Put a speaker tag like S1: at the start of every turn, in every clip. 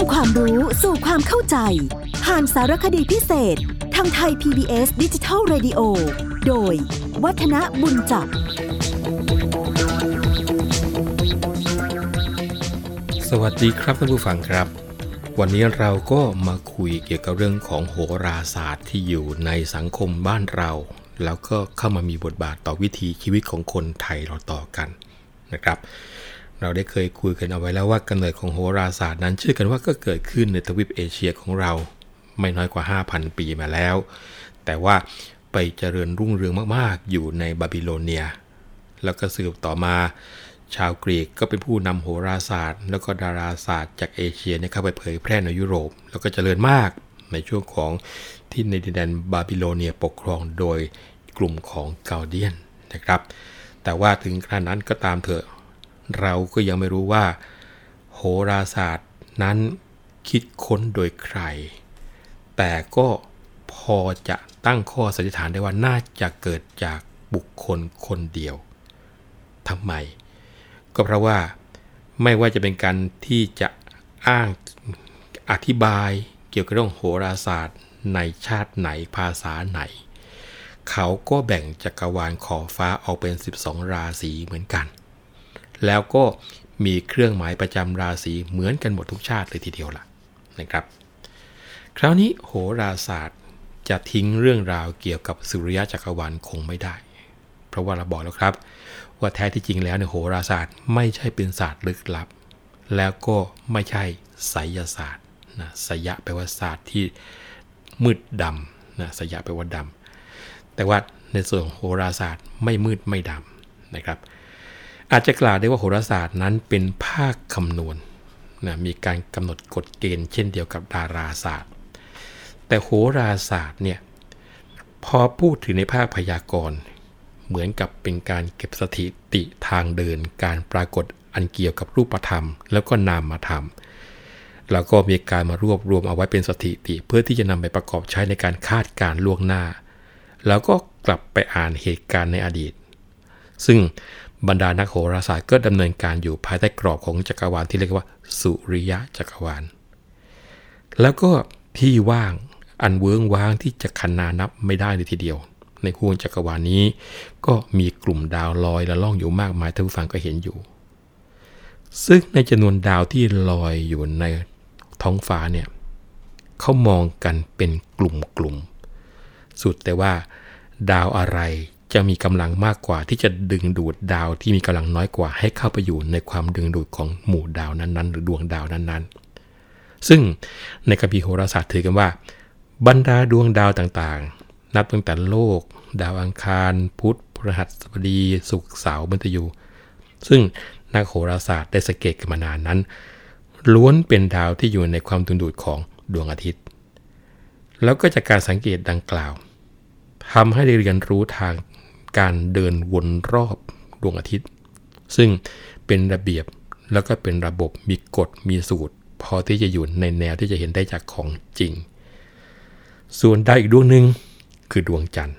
S1: ำความรู้สู่ความเข้าใจ ผ่านสารคดีพิเศษ ทางไทย PBS ดิจิทัล Radio โดย วัฒนบุญจับ
S2: สวัสดีครับท่านผู้ฟังครับ วันนี้เราก็มาคุยเกี่ยวกับเรื่องของโหราศาสตร์ที่อยู่ในสังคมบ้านเรา แล้วก็เข้ามามีบทบาทต่อวิถีชีวิตของคนไทยเราต่อกันนะครับ เราได้เคยคุยกันเอาไว้แล้วว่ากำเนิดของโหราศาสตร์นั้นเชื่อกันว่าก็เกิดขึ้นในทวีปเอเชียของเรา ไม่น้อยกว่า 5,000 ปีมาแล้ว แต่ว่าไปเจริญรุ่งเรืองมากๆ อยู่ในบาบิโลเนีย แล้วก็สืบต่อมา ชาวกรีกก็เป็นผู้นำโหราศาสตร์ แล้วก็ดาราศาสตร์จากเอเชียเนี่ยเข้าไปเผยแพร่ในยุโรป แล้วก็เจริญมากในช่วงของที่ในดินแดนบาบิโลเนียปกครองโดยกลุ่มของเกาเดียนนะครับ แต่ว่าถึงขนาดนั้นก็ตามเถอะ เราก็ยังไม่รู้ว่า โหราศาสตร์นั้นคิดค้นโดยใคร แต่ก็พอจะตั้งข้อสันนิษฐานได้ว่าน่าจะเกิดจากบุคคลคนเดียวทำไม ก็เพราะว่าไม่ว่าจะเป็นการที่จะอ้างอธิบายเกี่ยวกับเรื่องโหราศาสตร์ ในชาติไหนภาษาไหน เขาก็แบ่งจักรวาลขอบฟ้าออกเป็น 12 ราศีเหมือนกัน แล้วก็มีเครื่องหมายประจำราศีเหมือนกันหมดทุกชาติเลยทีเดียวล่ะนะครับ คราวนี้โหราศาสตร์จะทิ้งเรื่องราวเกี่ยวกับสุริยะจักรวาลคงไม่ได้ เพราะว่าเราบอกแล้วครับ ว่าแท้ที่จริงแล้วเนี่ยโหราศาสตร์ไม่ใช่เป็นศาสตร์ลึกลับ แล้วก็ไม่ใช่ไสยศาสตร์นะสยะแปลว่าศาสตร์ที่มืดดำนะสยะแปลว่าดำแต่ว่าในส่วนโหราศาสตร์ไม่มืดไม่ดำนะครับ อาจจะกล่าวได้ว่าโหราศาสตร์นั้นเป็นภาคคำนวณนะมีการกำหนดกฎเกณฑ์เช่นเดียวกับดาราศาสตร์ แต่โหราศาสตร์เนี่ยพอพูดถึงในภาคพยากรณ์เหมือนกับเป็นการเก็บสถิติทางเดินการปรากฏอันเกี่ยวกับรูปธรรม แล้วก็นามธรรมแล้วก็มีการมารวบรวมเอาไว้เป็นสถิติเพื่อที่จะนำไปประกอบใช้ในการคาดการล่วงหน้า แล้วก็กลับไปอ่านเหตุการณ์ในอดีต ซึ่ง บรรดานักโหราศาสตร์ก็ดำเนินการอยู่ภายใต้กรอบของจักรวาลที่เรียกว่า สุริยะจักรวาล แล้วก็ที่ว่างอันเวิ้งว้างที่จะคันนานับไม่ได้เลยทีเดียว ในห่วงจักรวาลนี้ ก็มีกลุ่มดาวลอยและล่องอยู่มากมายท่านผู้ฟังก็เห็นอยู่ ซึ่งในจำนวนดาวที่ลอยอยู่ในท้องฟ้าเนี่ยเขามองกันเป็นกลุ่มๆสุดแต่ว่า ดาวอะไร จะมีกำลังมากกว่าที่จะดึงดูดดาวที่มีกำลังน้อยกว่าให้เข้าไปอยู่ในความดึงดูดของหมู่ดาวนั้นๆ หรือดวงดาวนั้นๆ ซึ่งในคัมภีร์โหราศาสตร์ถือกันว่า บรรดาดวงดาวต่างๆ นับตั้งแต่โลก ดาวอังคาร พุธพฤหัสบดีศุกร์เสาร์มฤตยู ซึ่งนักโหราศาสตร์ได้สังเกตกันมานานนั้น ล้วนเป็นดาวที่อยู่ในความดึงดูดของดวงอาทิตย์ แล้วก็จากการสังเกตดังกล่าวทำให้ได้เรียนรู้ทาง การเดินวนรอบดวงอาทิตย์ ซึ่งเป็นระเบียบแล้วก็เป็นระบบมีกฎมีสูตร พอที่จะอยู่ในแนวที่จะเห็นได้จากของจริง ส่วนดาวอีกดวงหนึ่งคือดวงจันทร์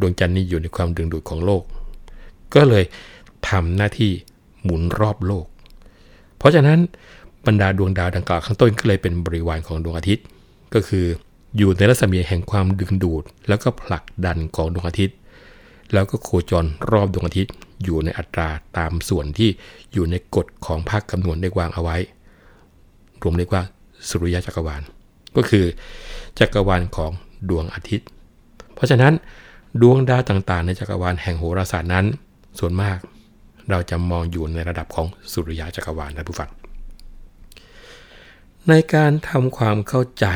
S2: ดวงจันทร์นี่อยู่ในความดึงดูดของโลก ก็เลยทำหน้าที่หมุนรอบโลก เพราะฉะนั้นบรรดาดวงดาวดังกล่าวข้างต้นก็เลยเป็นบริวารของดวงอาทิตย์ ก็คืออยู่ในรัศมีแห่งความดึงดูด แล้วก็ผลักดันของดวงอาทิตย์ แล้วก็โคจรรอบดวงอาทิตย์ อยู่ในอัตราตามส่วนที่อยู่ในกฎของภาคคำนวณได้วางเอาไว้ รวมเรียกว่าสุริยะจักรวาล ก็คือ จักรวาลของดวงอาทิตย์ เพราะฉะนั้นดวงดาวต่างๆ ในจักรวาลแห่งโหราศาสตร์นั้น ส่วนมากเราจะมองอยู่ในระดับของสุริยะจักรวาลนะผู้ฟัง ในการทำความเข้าใจ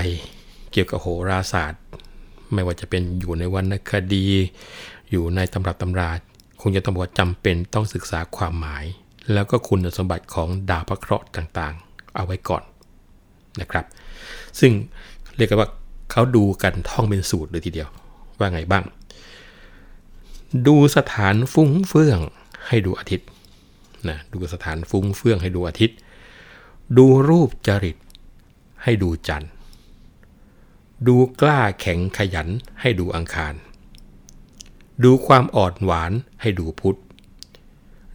S2: เกี่ยวกับโหราศาสตร์ ไม่ว่าจะเป็นอยู่ในวรรณคดี อยู่ในตำรับตำราคงจะต้องบอกจำเป็นต้องศึกษาความหมาย แล้วก็คุณสมบัติของดาวพระเคราะห์ต่างๆ เอาไว้ก่อนนะครับ ซึ่งเรียกกันว่าเขาดูกันท่องเป็นสูตรเลยทีเดียว ว่าไงบ้าง ดูสถานฟุ้งเฟื่องให้ดูอาทิตย์นะดูสถานฟุ้งเฟื่องให้ดูอาทิตย์ ดูรูปจริตให้ดูจันทร์ ดูกล้าแข็งขยันให้ดูอังคาร ดูความอ่อนหวานให้ดูพุทธ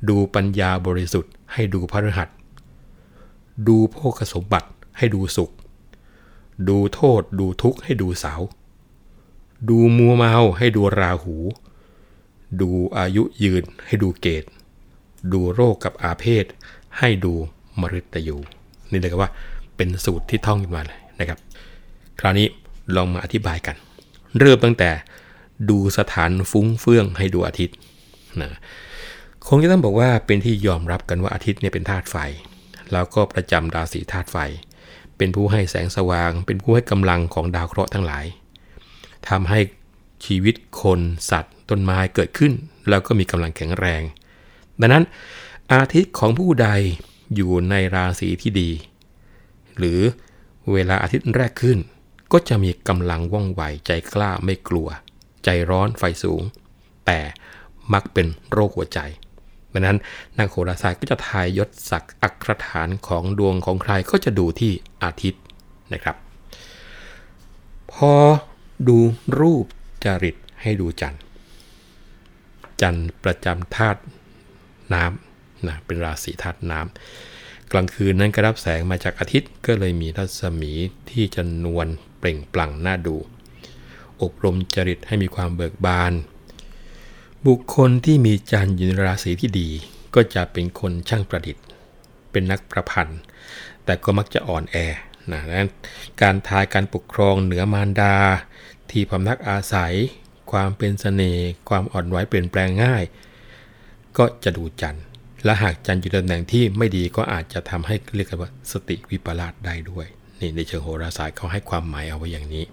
S2: ดูปัญญาบริสุทธิ์ให้ดูพฤหัส ดูโภคสมบัติให้ดูสุข ดูโทษดูทุกข์ให้ดูเสา ดูมัวเมาให้ดูราหู ดูอายุยืนให้ดูเกต ดูโรคกับอาเพศ ให้ดูมฤตยู นี่เลยกว่าเป็นสูตรที่ท่องขึ้นมาเลยนะครับ คราวนี้ลองมาอธิบายกัน เริ่มตั้งแต่ ดูสถานฟุ้งเฟื่องให้ดูอาทิตย์นะคงจะต้องบอกว่าเป็นที่ยอมรับกันว่าอาทิตย์เนี่ยเป็นธาตุไฟ แล้วก็ประจำราศีธาตุไฟ เป็นผู้ให้แสงสว่าง เป็นผู้ให้กำลังของดาวเคราะห์ทั้งหลายทำให้ชีวิตคนสัตว์ ต้นไม้เกิดขึ้น แล้วก็มีกำลังแข็งแรง ดังนั้นอาทิตย์ของผู้ใดอยู่ในราศีที่ดี หรือเวลาอาทิตย์แรกขึ้น ก็จะมีกำลังว่องไวใจกล้าไม่กลัว ใจร้อนไฟสูง แต่มักเป็นโรคหัวใจดังนั้นนักโหราศาสตร์ก็จะทายยศศักดิ์อักรฐานของดวงของใครก็จะดูที่อาทิตย์นะครับ พอดูรูปจริตให้ดูจันทร์จันทร์ประจำธาตุน้ำนะเป็นราศีธาตุน้ำกลางคืนนั้นก็รับแสงมาจากอาทิตย์ก็เลยมีรัศมีที่จะนวลเปล่งปลั่งน่าดู อบรมจริตให้มีความเบิกบาน บุคคลที่มีจันทร์ยู่ในราศีที่ดีก็จะเป็นคนช่างประดิษฐ์ เป็นนักประพันธ์ แต่ก็มักจะอ่อนแอนะนั้นการทายการปกครองเหนือมารดา ที่พำนักอาศัย ความเป็นสเสน่ห์ความอ่อนไหวเปลี่ยนแปลงง่าย ก็จะดูจันทร์และหากจันทร์อยู่ตำแหน่งที่ไม่ดีก็อาจจะทำให้เรียกว่าสติวิปลาสได้ด้วยนี่ในเชิงโหราศาสตร์เขาให้ความหมายเอาไว้อย่างนี้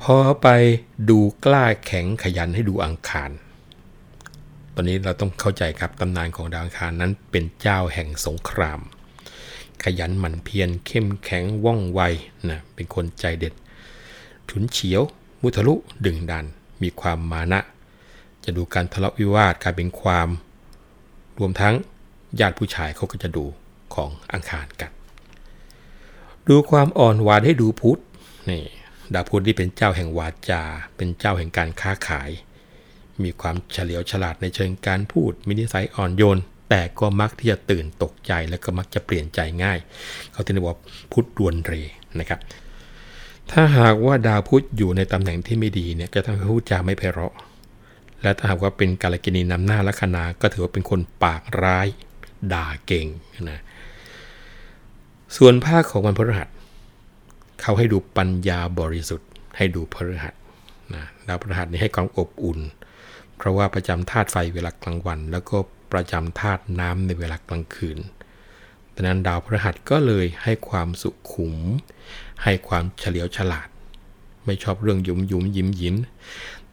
S2: พอไปดูกล้าแข็งขยันให้ดูอังคาร ตอนนี้เราต้องเข้าใจครับตำนานของดาวอังคารนั้นเป็นเจ้าแห่งสงคราม ขยันหมั่นเพียรเข้มแข็งว่องไวนะเป็นคนใจเด็ด ฉุนเฉียว มุทะลุดึงดัน มีความมานะ จะดูการทะเลาะวิวาทการเป็นความ รวมทั้งญาติผู้ชายเขาก็จะดูของอังคารกัน ดูความอ่อนหวานให้ดูพุทธนี่ ดาวพุธที่เป็นเจ้าแห่งวาจา เป็นเจ้าแห่งการค้าขาย มีความเฉลียวฉลาดในเชิงการพูด มีนิสัยอ่อนโยน แต่ก็มักที่จะตื่นตกใจและก็มักจะเปลี่ยนใจง่าย เขาที่เรียกว่าพุธดวนเรนะครับ ถ้าหากว่าดาวพุธอยู่ในตำแหน่งที่ไม่ดีเนี่ยจะทำให้พูดจาไม่ไพเราะ และถ้าหากว่าเป็นกาลกินีนำหน้าลัคนาก็ถือว่าเป็นคนปากร้าย ด่าเก่งนะส่วนภาคของวันพฤหัส เขาให้ดูปัญญาบริสุทธิ์ ให้ดูพฤหัสนะดาวพฤหัสนี้ให้ความอบอุ่น เพราะว่าประจำธาตุไฟเวลากลางวัน แล้วก็ประจำธาตุน้ำในเวลากลางคืนดังนั้นดาวพฤหัสก็เลยให้ความสุขุม ให้ความเฉลียวฉลาด ไม่ชอบเรื่องยุ่มยุ่มยิ้มยิ้ม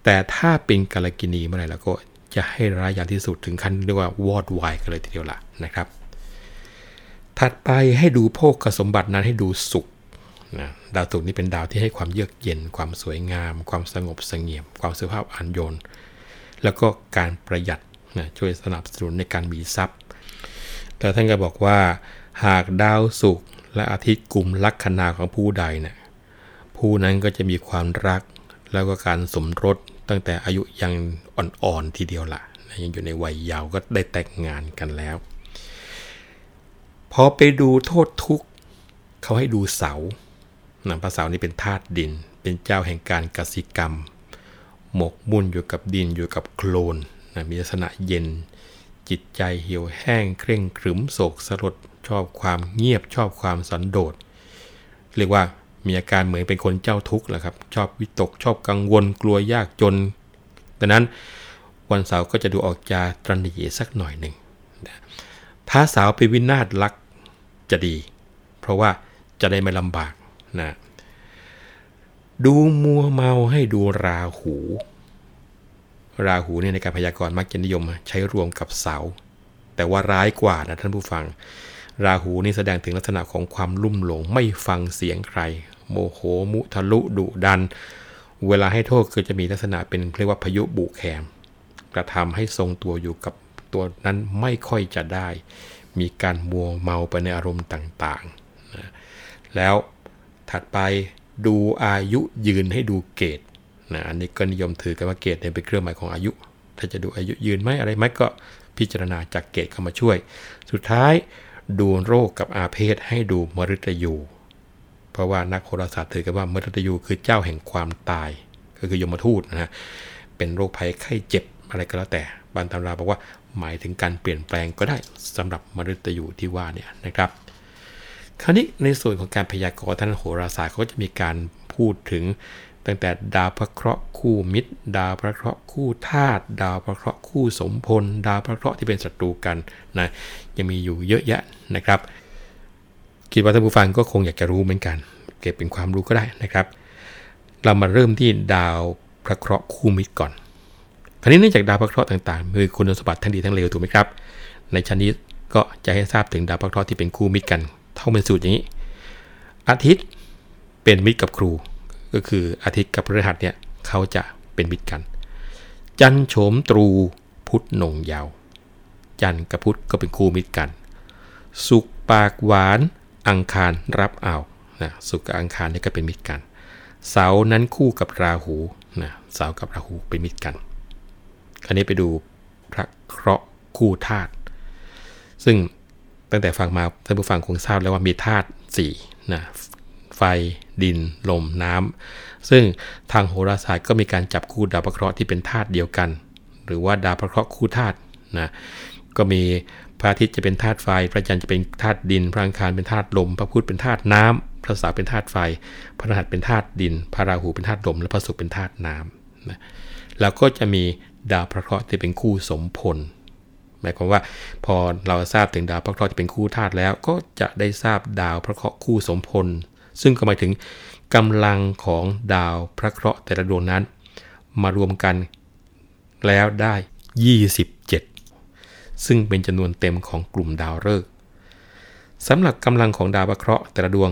S2: แต่ถ้าเป็นกาลกินีเมื่อไหร่แล้วก็จะให้ร้ายอย่างที่สุดถึงขั้นเรียกว่าวอดวายกันเลยทีเดียวล่ะนะครับ ถัดไปให้ดูโภคสมบัตินั้นให้ดูสุข นะดาวศุกร์นี่เป็นดาวที่ให้ความเยือกเย็น ความสวยงาม ความสงบสงเงียม ความสุภาพอ่อนโยน แล้วก็การประหยัดนะช่วยสนับสนุนในการมีทรัพย์ แต่ท่านก็บอกว่า หากดาวศุกร์และอาทิตย์กลุ่มลัคนาของผู้ใดเนะี่ยผู้นั้นก็จะมีความรักแล้วก็การสมรสตั้งแต่อายุยังอ่อนๆทีเดียวละ่ะยังอยู่ในวัยยาวก็ได้แต่งงานกันแล้วพอไปดูโทษทุกข์เขาให้ดูเสา นะพระเสาร์นี้เป็นธาตุดิน เป็นเจ้าแห่งการกสิกรรม หมกมุ่นอยู่กับดินอยู่กับโคลนนะมีลักษณะเย็น จิตใจเหี่ยวแห้งเคร่งครึมโศกสลดชอบความเงียบชอบความสันโดษเรียกว่ามีอาการเหมือนเป็นคนเจ้าทุกข์แหละครับ ชอบวิตกชอบกังวลกลัวยากจนดังนั้นวันเสาร์ก็จะดูออกจาตรนีสักหน่อยหนึ่งถ้าสาวเป็นวินาศรักจะดี เพราะว่าจะได้ไม่ลำบาก นะดูมัวเมาให้ดูราหู ราหูเนี่ยในการพยากรณ์มักจะนิยมใช้รวมกับเสา แต่ว่าร้ายกว่านะท่านผู้ฟัง ราหูนี่แสดงถึงลักษณะของความลุ่มหลงไม่ฟังเสียงใคร โมโหมุทะลุดุดัน เวลาให้โทษคือจะมีลักษณะเป็นเรียกว่าพายุบุแคม กระทำให้ทรงตัวอยู่กับตัวนั้นไม่ค่อยจะได้ มีการมัวเมาไปในอารมณ์ต่างๆนะแล้ว ถัดไปดูอายุยืนให้ดูเกตนะอันนี้ก็นิยมถือกันว่าเกตเนี่ยเป็นเครื่องหมายของอายุ ถ้าจะดูอายุยืนไหมอะไรไหมก็พิจารณาจากเกตเข้ามาช่วย สุดท้ายดูโรคกับอาเพศให้ดูมฤตยู เพราะว่านักโหราศาสตร์ถือกันว่ามฤตยูคือเจ้าแห่งความตาย ก็คือยมทูตนะฮะเป็นโรคภัยไข้เจ็บอะไรก็แล้วแต่บางตำราบอกว่าหมายถึงการเปลี่ยนแปลงก็ได้สำหรับมฤตยูที่ว่าเนี่ยนะครับ คราวนี้ในส่วนของการพยากรณ์ท่านโหราศาสตร์เขาจะมีการพูดถึง ตั้งแต่ดาวพระเคราะห์คู่มิตร ดาวพระเคราะห์คู่ธาตุดาวพระเคราะห์คู่สมพล ดาวพระเคราะห์ที่เป็นศัตรูกันนะยังมีอยู่เยอะแยะนะครับ คิดว่าท่านผู้ฟังก็คงอยากจะรู้เหมือนกัน เก็บเป็นความรู้ก็ได้นะครับ เรามาเริ่มที่ดาวพระเคราะห์คู่มิตรก่อนคราวนี้เนื่องจากดาวพระเคราะห์ต่างๆมีคุณสมบัติทั้งดีทั้งเลวถูกไหมครับ ในชั้นนี้ก็จะให้ทราบถึงดาวพระเคราะห์ที่เป็นคู่มิตรกัน เท่าเป็นสูตรอย่างนี้ อาทิตย์เป็นมิตรกับครู ก็คืออาทิตย์กับพฤหัสเนี่ยเขาจะเป็นมิตรกัน จันโฉมตรูพุธนงยาว จันกับพุธก็เป็นคู่มิตรกัน สุกปากหวานอังคารรับเอานะสุกกับอังคารนี่ก็เป็นมิตรกัน เสานั้นคู่กับราหูนะเสากับราหูเป็นมิตรกัน คราวนี้ไปดูพระเคราะห์คู่ธาตุซึ่ง ตั้งแต่ฟังมาท่านผู้ฟังคงทราบแล้วว่ามีธาตุสี่นะไฟดิน ลมน้ำซึ่งทางโหราศาสตร์ก็มีการจับคู่ดาวพระเคราะห์ที่เป็นธาตุเดียวกัน หรือว่าดาวพระเคราะห์คู่ธาตุนะก็มีพระอาทิตย์จะเป็นธาตุไฟ พระจันทร์จะเป็นธาตุดิน พระอังคารเป็นธาตุลม พระพุธเป็นธาตุน้ำพระเสาร์เป็นธาตุไฟ พระรหัสเป็นธาตุดิน พระราหูเป็นธาตุลม และพระศุกร์เป็นธาตุน้ำนะแล้วก็จะมีดาวพระเคราะห์ที่เป็นคู่สมพล หมายความว่าพอเราทราบถึงดาวพระเคราะห์ที่เป็นคู่ธาตุแล้ว ก็จะได้ทราบดาวพระเคราะห์คู่สมพล ซึ่งก็หมายถึงกำลังของดาวพระเคราะห์แต่ละดวงนั้น มารวมกันแล้วได้ 27 ซึ่งเป็นจำนวนเต็มของกลุ่มดาวฤกษ์สำหรับกำลังของดาวพระเคราะห์แต่ละดวง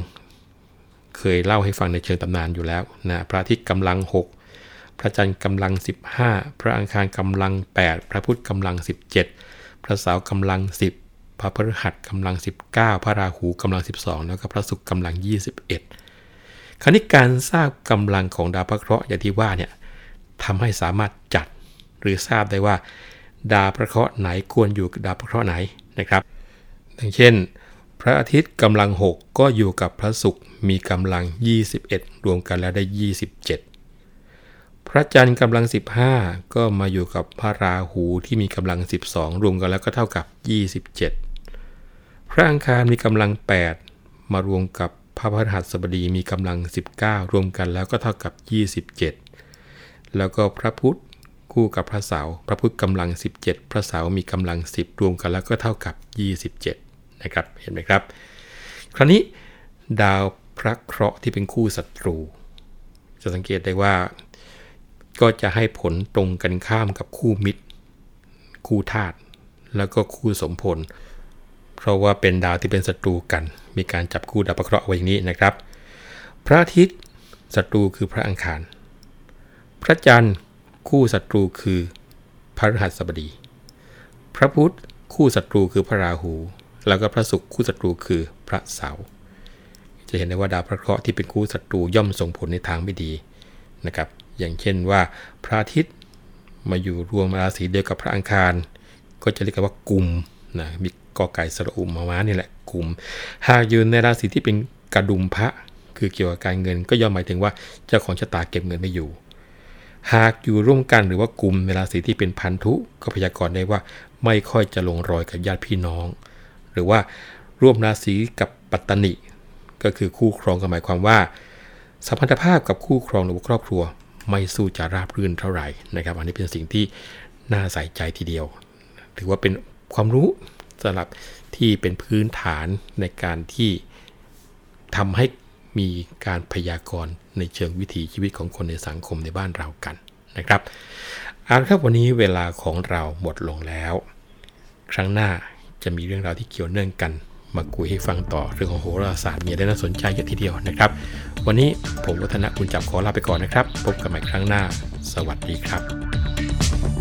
S2: เคยเล่าให้ฟังในเชิงตำนานอยู่แล้วนะพระอาทิตย์กำลัง 6 พระจันทร์กำลัง 15 พระอังคารกำลัง 8 พระพุธกำลัง 17 พระเสาร์กำลัง 10 พระพฤหัสกำลัง 19 พระราหูกำลัง 12 แล้วก็พระศุกร์กำลัง 21 คราวนี้การทราบกำลังของดาวพระเคราะห์อย่างที่ว่าเนี่ยทำให้สามารถจัดหรือทราบได้ว่า ดาวพระเคราะห์ไหนควรอยู่กับดาวพระเคราะห์ไหนนะครับอย่างเช่น พระอาทิตย์กำลัง 6 ก็อยู่กับพระศุกร์มีกำลัง 21 รวมกันแล้วได้ 27 พระจันทร์กำลัง 15 ก็มาอยู่กับพระราหูที่มีกำลัง 12 รวมกันแล้วก็เท่ากับ 27 พระอังคารมีกำลัง 8 มารวมกับพระพฤหัสบดีมีกำลัง 19 รวมกันแล้วก็เท่ากับ 27 แล้วก็พระพุธคู่กับพระเสาร์พระพุธกำลัง 17 พระเสาร์มีกำลัง 10 รวมกันแล้วก็เท่ากับ 27 นะครับ เห็นไหมครับ คราวนี้ดาวพระเคราะห์ที่เป็นคู่ศัตรู จะสังเกตได้ว่า ก็จะให้ผลตรงกันข้ามกับคู่มิตร คู่ธาตุแล้วก็คู่สมพล เพราะว่าเป็นดาวที่เป็นศัตรูกัน มีการจับคู่ดาวประเคราะห์ไว้อย่างนี้นะครับ พระอาทิตย์ศัตรูคือพระอังคาร พระจันทร์คู่ศัตรูคือพระฤหัสบดี พระพุธคู่ศัตรูคือพระราหู แล้วก็พระศุกร์คู่ศัตรูคือพระเสาร์จะเห็นได้ว่าดาวพระเคราะห์ที่เป็นคู่ศัตรูย่อมส่งผลในทางไม่ดีนะครับ อย่างเช่นว่าพระอาทิตย์มาอยู่รวมราศีเดียวกับพระอังคาร ก็จะเรียกว่ากลุ่มนะมีกอไก่สระอุมมามานี่แหละกลุ่ม หากยืนในราศีที่เป็นกระดุมพระ คือเกี่ยวกับการเงินก็ย่อมหมายถึงว่าเจ้าของชะตาเก็บเงินไม่อยู่ หากอยู่ร่วมกันหรือว่ากลุ่มในราศีที่เป็นพันธุก็พยากรณ์ได้ว่าไม่ค่อยจะลงรอยกับญาติพี่น้อง หรือว่าร่วมราศีกับปัตตนิก็คือคู่ครองก็หมายความว่าสัมพันธภาพกับคู่ครองหรือครอบครัว ไม่สู้จะราบรื่นเท่าไหร่นะครับ อันนี้เป็นสิ่งที่น่าใส่ใจทีเดียว ถือว่าเป็นความรู้สำหรับที่เป็นพื้นฐานในการที่ทำให้มีการพยากรณ์ในเชิงวิถีชีวิตของคนในสังคมในบ้านเรากันนะครับเอาละครับวันนี้เวลาของเราหมดลงแล้ว ครั้งหน้าจะมีเรื่องราวที่เกี่ยวเนื่องกัน มาคุยให้ฟังต่อเรื่องของโหราศาสตร์มีอะไรน่าสนใจเยอะทีเดียวนะครับ วันนี้ผมวัฒนคุณจับขอลาไปก่อนนะครับ พบกันใหม่ครั้งหน้า สวัสดีครับ